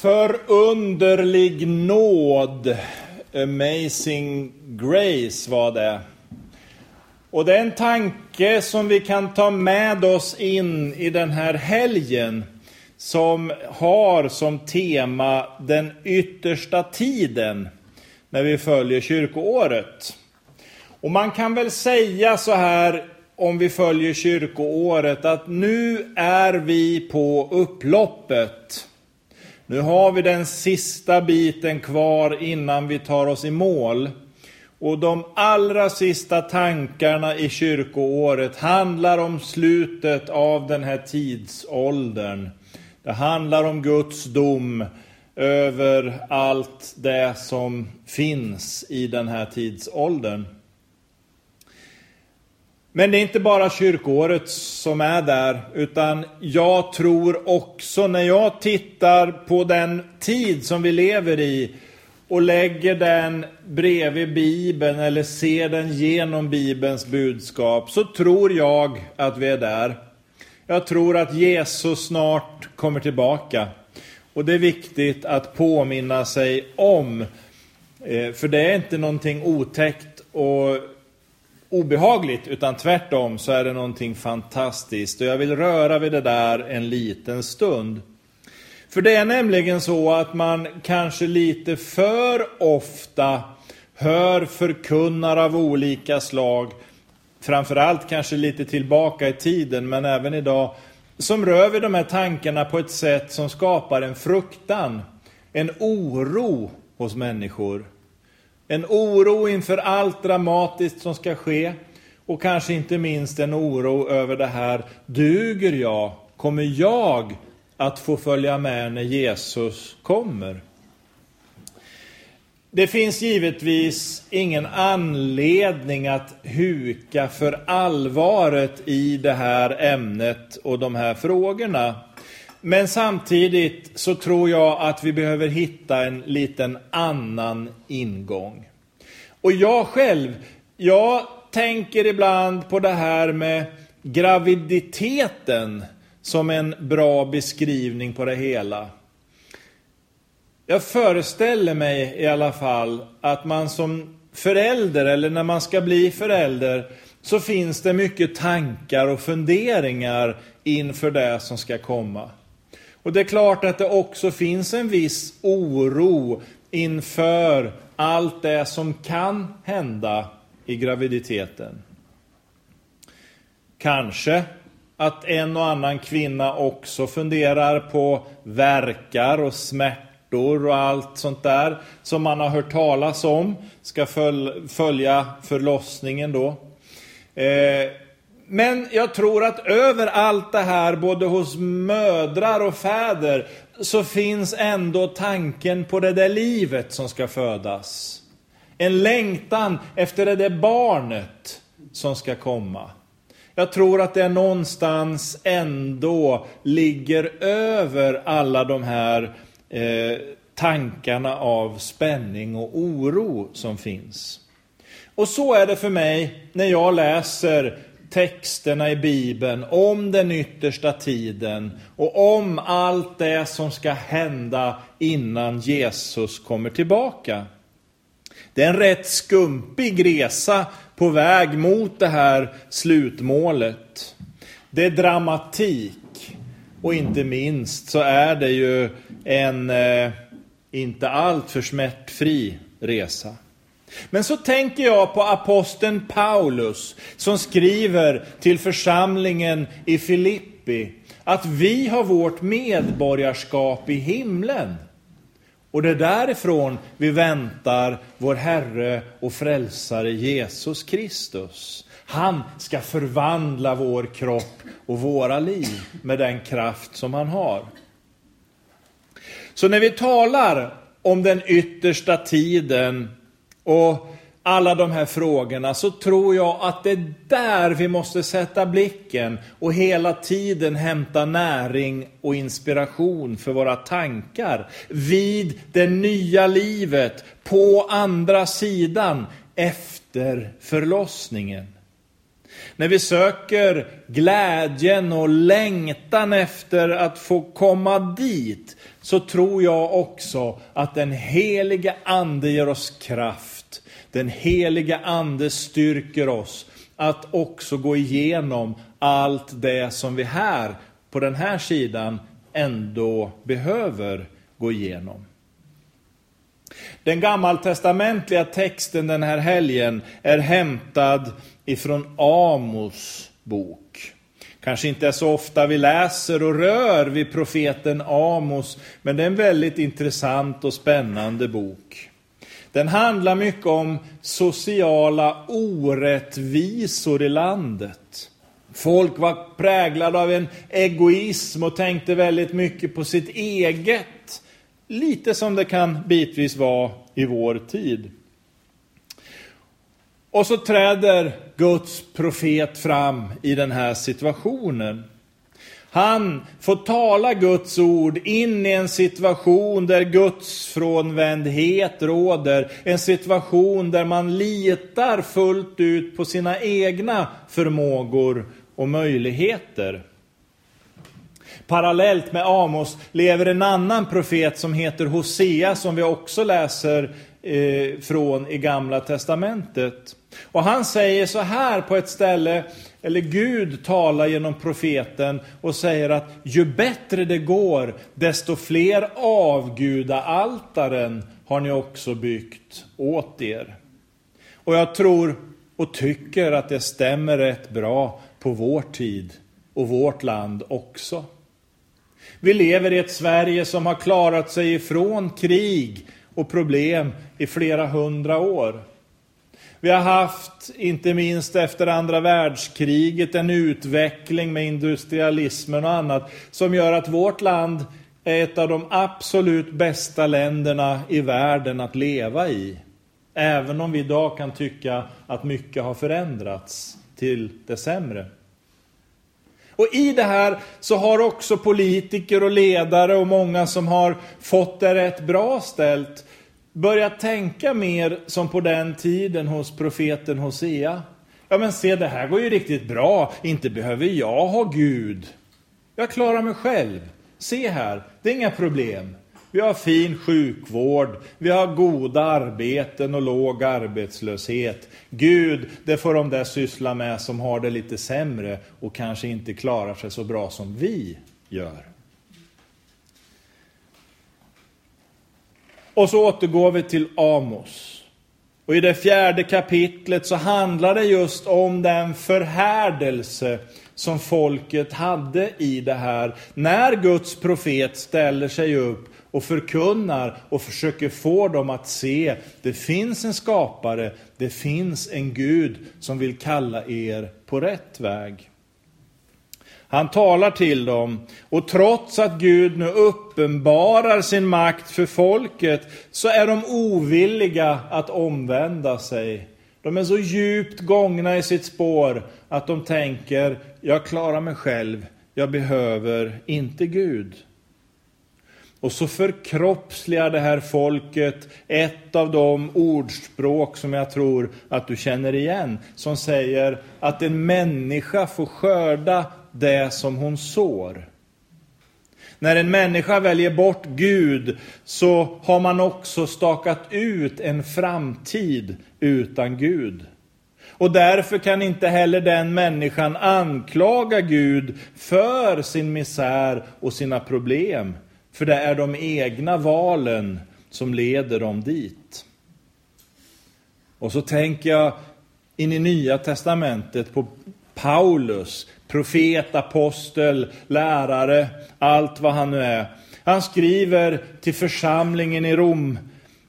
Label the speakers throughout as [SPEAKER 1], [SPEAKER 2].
[SPEAKER 1] Förunderlig nåd, amazing grace var det. Och det är en tanke som vi kan ta med oss in i den här helgen som har som tema den yttersta tiden när vi följer kyrkoåret. Och man kan väl säga så här om vi följer kyrkoåret att nu är vi på upploppet. Nu har vi den sista biten kvar innan vi tar oss i mål. Och de allra sista tankarna i kyrkoåret handlar om slutet av den här tidsåldern. Det handlar om Guds dom över allt det som finns i den här tidsåldern. Men det är inte bara kyrkåret som är där, utan jag tror också när jag tittar på den tid som vi lever i och lägger den bredvid Bibeln eller ser den genom Bibelns budskap, så tror jag att vi är där. Jag tror att Jesus snart kommer tillbaka. Och det är viktigt att påminna sig om, eh, för det är inte någonting otäckt och obehagligt, utan tvärtom så är det någonting fantastiskt. Och jag vill röra vid det där en liten stund. För det är nämligen så att man kanske lite för ofta hör förkunnare av olika slag, framförallt kanske lite tillbaka i tiden, men även idag, som rör vid de här tankarna på ett sätt som skapar en fruktan, en oro hos människor. En oro inför allt dramatiskt som ska ske och kanske inte minst en oro över det här, duger jag? Kommer jag att få följa med när Jesus kommer? Det finns givetvis ingen anledning att huka för allvaret i det här ämnet och de här frågorna. Men samtidigt så tror jag att vi behöver hitta en liten annan ingång. Och jag själv, jag tänker ibland på det här med graviditeten som en bra beskrivning på det hela. Jag föreställer mig i alla fall att man som förälder, eller när man ska bli förälder, så finns det mycket tankar och funderingar inför det som ska komma. Och det är klart att det också finns en viss oro inför allt det som kan hända i graviditeten. Kanske att en och annan kvinna också funderar på verkar och smärtor och allt sånt där som man har hört talas om ska följa förlossningen då. Eh, men jag tror att över allt det här, både hos mödrar och fäder, så finns ändå tanken på det där livet som ska födas. En längtan efter det där barnet som ska komma. Jag tror att det någonstans ändå ligger över alla de här eh, tankarna av spänning och oro som finns. Och så är det för mig när jag läser texterna i Bibeln om den yttersta tiden och om allt det som ska hända innan Jesus kommer tillbaka. Det är en rätt skumpig resa på väg mot det här slutmålet. Det är dramatik och inte minst så är det ju en eh, inte alltför smärtfri resa. Men så tänker jag på aposteln Paulus som skriver till församlingen i Filippi att vi har vårt medborgarskap i himlen. Och det är därifrån vi väntar vår Herre och Frälsare Jesus Kristus. Han ska förvandla vår kropp och våra liv med den kraft som han har. Så när vi talar om den yttersta tiden och alla de här frågorna så tror jag att det är där vi måste sätta blicken och hela tiden hämta näring och inspiration för våra tankar vid det nya livet på andra sidan efter förlossningen. När vi söker glädjen och längtan efter att få komma dit, så tror jag också att den heliga Ande ger oss kraft. Den heliga Ande styrker oss att också gå igenom allt det som vi här, på den här sidan, ändå behöver gå igenom. Den gammaltestamentliga texten den här helgen är hämtad ifrån Amos bok. Kanske inte är så ofta vi läser och rör vid profeten Amos, men det är en väldigt intressant och spännande bok. Den handlar mycket om sociala orättvisor i landet. Folk var präglade av en egoism och tänkte väldigt mycket på sitt eget. Lite som det kan bitvis vara i vår tid. Och så träder Guds profet fram i den här situationen. Han får tala Guds ord in i en situation där Guds frånvändhet råder. En situation där man litar fullt ut på sina egna förmågor och möjligheter. Parallellt med Amos lever en annan profet som heter Hosea som vi också läser eh, från i Gamla Testamentet. Och han säger så här på ett ställe, eller Gud talar genom profeten och säger att ju bättre det går, desto fler avgudaaltaren har ni också byggt åt er. Och jag tror och tycker att det stämmer rätt bra på vår tid och vårt land också. Vi lever i ett Sverige som har klarat sig ifrån krig och problem i flera hundra år. Vi har haft, inte minst efter andra världskriget, en utveckling med industrialismen och annat som gör att vårt land är ett av de absolut bästa länderna i världen att leva i. Även om vi idag kan tycka att mycket har förändrats till det sämre. Och i det här så har också politiker och ledare och många som har fått det rätt bra ställt Börja tänka mer som på den tiden hos profeten Hosea. Ja men se det här går ju riktigt bra, inte behöver jag ha Gud. Jag klarar mig själv. Se här, det är inga problem. Vi har fin sjukvård, vi har goda arbeten och låg arbetslöshet. Gud, det får de där syssla med som har det lite sämre och kanske inte klarar sig så bra som vi gör. Och så återgår vi till Amos. Och i det fjärde kapitlet så handlar det just om den förhärdelse som folket hade i det här. När Guds profet ställer sig upp och förkunnar och försöker få dem att se det finns en skapare, det finns en Gud som vill kalla er på rätt väg. Han talar till dem och trots att Gud nu uppenbarar sin makt för folket så är de ovilliga att omvända sig. De är så djupt gångna i sitt spår att de tänker, jag klarar mig själv, jag behöver inte Gud. Och så förkroppsligar det här folket ett av de ordspråk som jag tror att du känner igen, som säger att en människa får skörda det som hon sår. När en människa väljer bort Gud så har man också stakat ut en framtid utan Gud. Och därför kan inte heller den människan anklaga Gud för sin misär och sina problem. För det är de egna valen som leder dem dit. Och så tänker jag in i Nya Testamentet på Paulus, profet, apostel, lärare, allt vad han nu är. Han skriver till församlingen i Rom,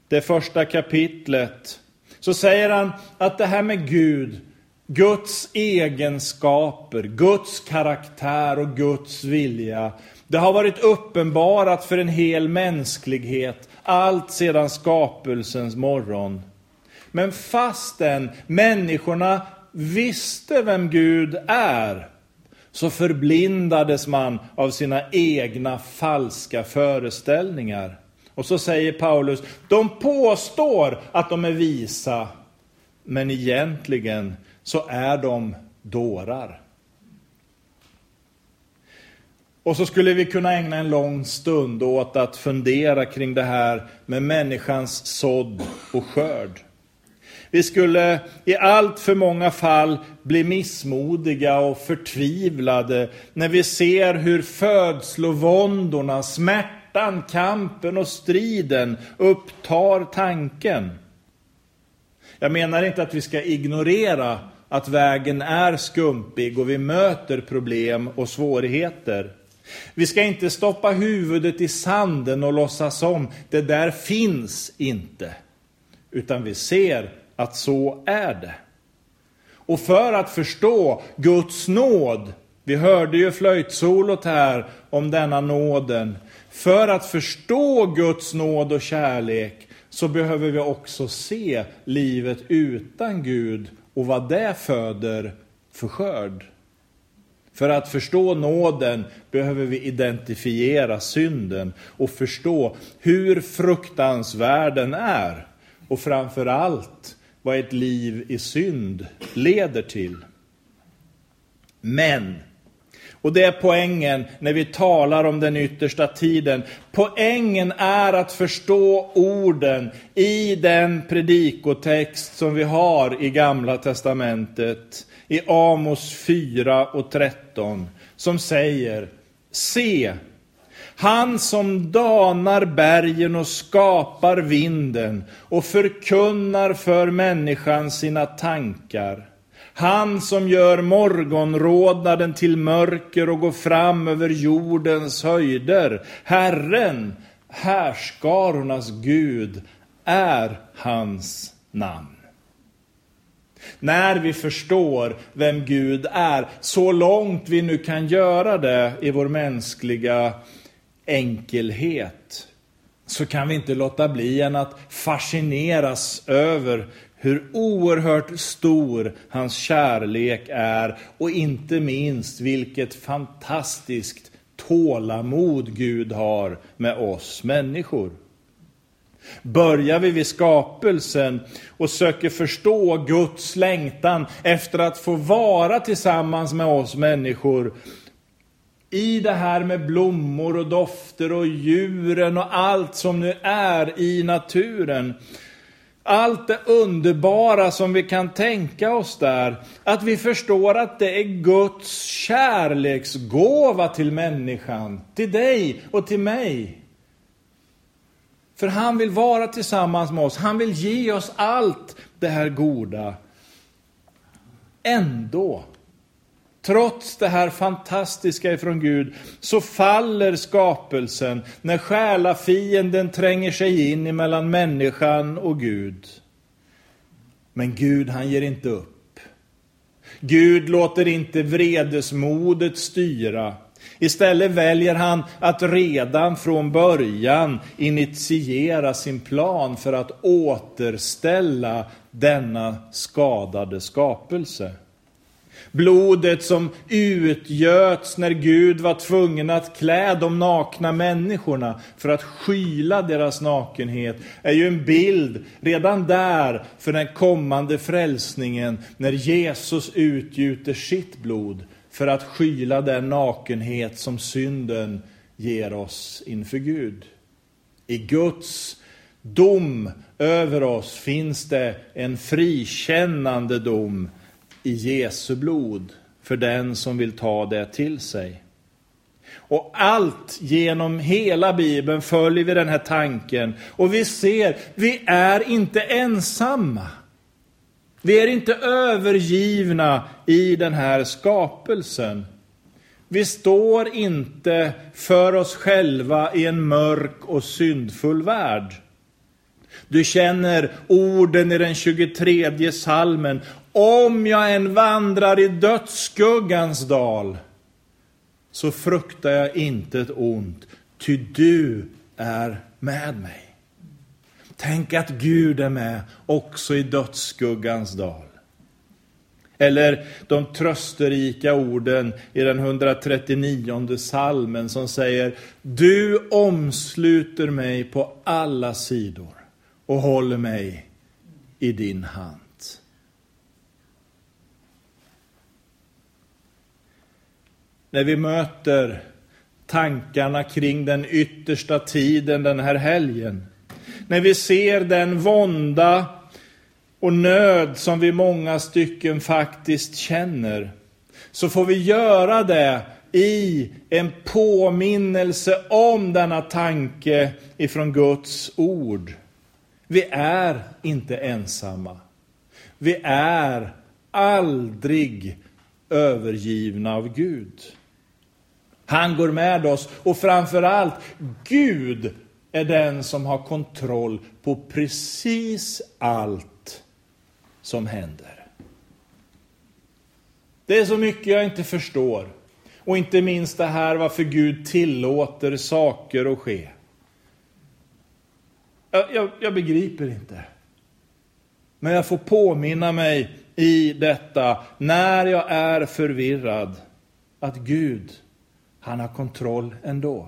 [SPEAKER 1] det första kapitlet. Så säger han att det här med Gud, Guds egenskaper, Guds karaktär och Guds vilja, det har varit uppenbarat för en hel mänsklighet allt sedan skapelsens morgon. Men fastän människorna visste vem Gud är så förblindades man av sina egna falska föreställningar. Och så säger Paulus, de påstår att de är visa, men egentligen så är de dårar. Och så skulle vi kunna ägna en lång stund åt att fundera kring det här med människans sådd och skörd. Vi skulle i allt för många fall bli missmodiga och förtvivlade när vi ser hur födslovåndorna, smärtan, kampen och striden upptar tanken. Jag menar inte att vi ska ignorera att vägen är skumpig och vi möter problem och svårigheter. Vi ska inte stoppa huvudet i sanden och låtsas om det där finns inte. Utan vi ser att så är det. Och för att förstå Guds nåd, vi hörde ju flöjtsolot här om denna nåden. För att förstå Guds nåd och kärlek så behöver vi också se livet utan Gud och vad det föder för skörd. För att förstå nåden behöver vi identifiera synden och förstå hur fruktansvärd den är. Och framför allt vad ett liv i synd leder till. Men, och det är poängen när vi talar om den yttersta tiden, poängen är att förstå orden i den predikotext som vi har i Gamla Testamentet, i Amos 4 och 13, som säger Se, han som danar bergen och skapar vinden och förkunnar för människan sina tankar. Han som gör morgonrodnaden till mörker och går fram över jordens höjder. Herren, härskarornas Gud, är hans namn. När vi förstår vem Gud är, så långt vi nu kan göra det i vår mänskliga enkelhet så kan vi inte låta bli än att fascineras över hur oerhört stor hans kärlek är och inte minst vilket fantastiskt tålamod Gud har med oss människor. Börjar vi vid skapelsen och söker förstå Guds längtan efter att få vara tillsammans med oss människor i det här med blommor och dofter och djuren och allt som nu är i naturen. Allt det underbara som vi kan tänka oss där. Att vi förstår att det är Guds kärleksgåva till människan. Till dig och till mig. För han vill vara tillsammans med oss. Han vill ge oss allt det här goda. Ändå Trots det här fantastiska ifrån Gud så faller skapelsen när själafienden tränger sig in mellan människan och Gud. Men Gud han ger inte upp. Gud låter inte vredesmodet styra. Istället väljer han att redan från början initiera sin plan för att återställa denna skadade skapelse. Blodet som utgöts när Gud var tvungen att klä de nakna människorna för att skyla deras nakenhet är ju en bild redan där för den kommande frälsningen när Jesus utgjuter sitt blod för att skyla den nakenhet som synden ger oss inför Gud. I Guds dom över oss finns det en frikännande dom i Jesu blod för den som vill ta det till sig. Och allt genom hela Bibeln följer vi den här tanken och vi ser, vi är inte ensamma. Vi är inte övergivna i den här skapelsen. Vi står inte för oss själva i en mörk och syndfull värld. Du känner orden i den 23 salmen. Om jag än vandrar i dödsskuggans dal så fruktar jag inte ett ont, ty du är med mig. Tänk att Gud är med också i dödsskuggans dal. Eller de trösterika orden i den 139 salmen som säger Du omsluter mig på alla sidor och håller mig i din hand. När vi möter tankarna kring den yttersta tiden den här helgen. När vi ser den vånda och nöd som vi många stycken faktiskt känner, så får vi göra det i en påminnelse om denna tanke ifrån Guds ord. Vi är inte ensamma. Vi är aldrig övergivna av Gud. Han går med oss och framför allt Gud är den som har kontroll på precis allt som händer. Det är så mycket jag inte förstår. Och inte minst det här varför Gud tillåter saker att ske. Jag, jag, jag begriper inte. Men jag får påminna mig i detta, när jag är förvirrad, att Gud, han har kontroll ändå.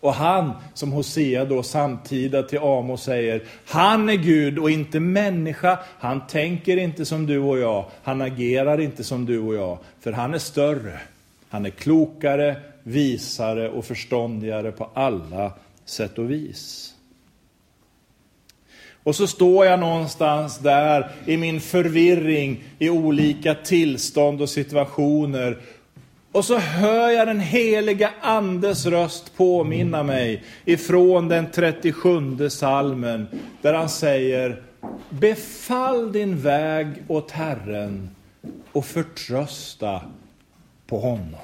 [SPEAKER 1] Och han, som Hosea då samtida till Amos säger, han är Gud och inte människa. Han tänker inte som du och jag. Han agerar inte som du och jag. För han är större. Han är klokare, visare och förståndigare på alla sätt och vis. Och så står jag någonstans där i min förvirring i olika tillstånd och situationer. Och så hör jag den heliga Andes röst påminna mig ifrån den 37 salmen där han säger Befall din väg åt Herren och förtrösta på honom.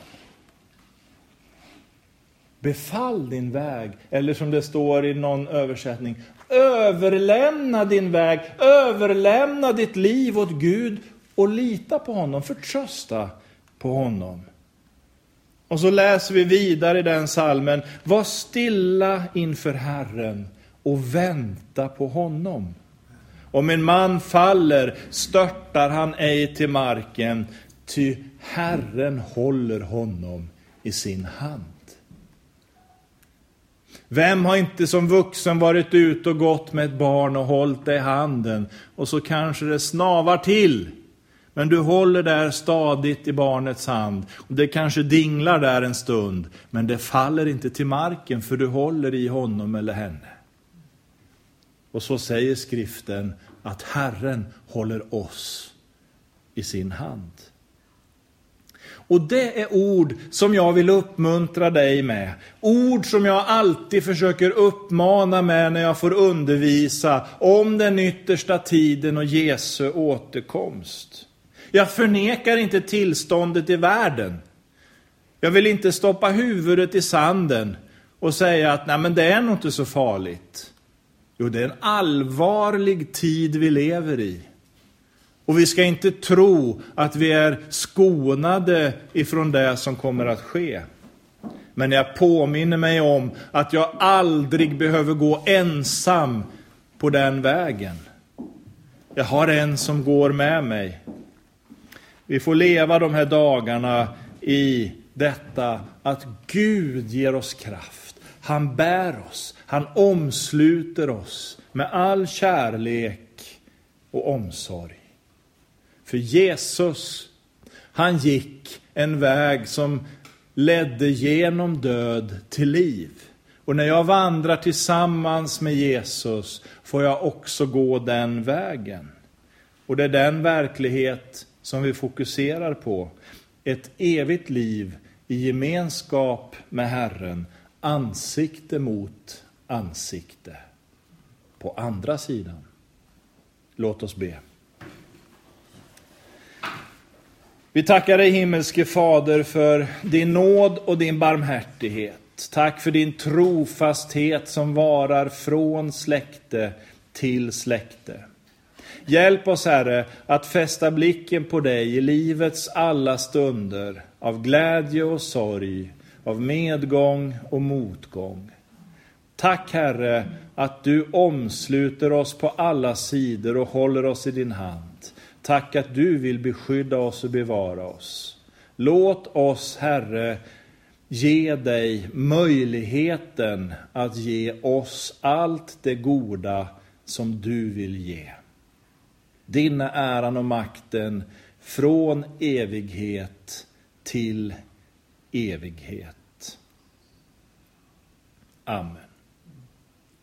[SPEAKER 1] Befall din väg, eller som det står i någon översättning, överlämna din väg, överlämna ditt liv åt Gud och lita på honom, förtrösta på honom. Och så läser vi vidare i den salmen, var stilla inför Herren och vänta på honom. Om en man faller störtar han ej till marken, ty Herren håller honom i sin hand. Vem har inte som vuxen varit ute och gått med ett barn och hållit det i handen och så kanske det snavar till. Men du håller där stadigt i barnets hand och det kanske dinglar där en stund men det faller inte till marken för du håller i honom eller henne. Och så säger skriften att Herren håller oss i sin hand. Och det är ord som jag vill uppmuntra dig med. Ord som jag alltid försöker uppmana med när jag får undervisa om den yttersta tiden och Jesu återkomst. Jag förnekar inte tillståndet i världen. Jag vill inte stoppa huvudet i sanden och säga att Nej, men det är nog inte så farligt. Jo, det är en allvarlig tid vi lever i. Och vi ska inte tro att vi är skonade ifrån det som kommer att ske. Men jag påminner mig om att jag aldrig behöver gå ensam på den vägen. Jag har en som går med mig. Vi får leva de här dagarna i detta att Gud ger oss kraft. Han bär oss, han omsluter oss med all kärlek och omsorg. För Jesus, han gick en väg som ledde genom död till liv. Och när jag vandrar tillsammans med Jesus får jag också gå den vägen. Och det är den verklighet som vi fokuserar på. Ett evigt liv i gemenskap med Herren, ansikte mot ansikte. På andra sidan. Låt oss be. Vi tackar dig himmelske Fader för din nåd och din barmhärtighet. Tack för din trofasthet som varar från släkte till släkte. Hjälp oss Herre att fästa blicken på dig i livets alla stunder av glädje och sorg, av medgång och motgång. Tack Herre att du omsluter oss på alla sidor och håller oss i din hand. Tack att du vill beskydda oss och bevara oss. Låt oss, Herre, ge dig möjligheten att ge oss allt det goda som du vill ge. Din är äran och makten från evighet till evighet. Amen.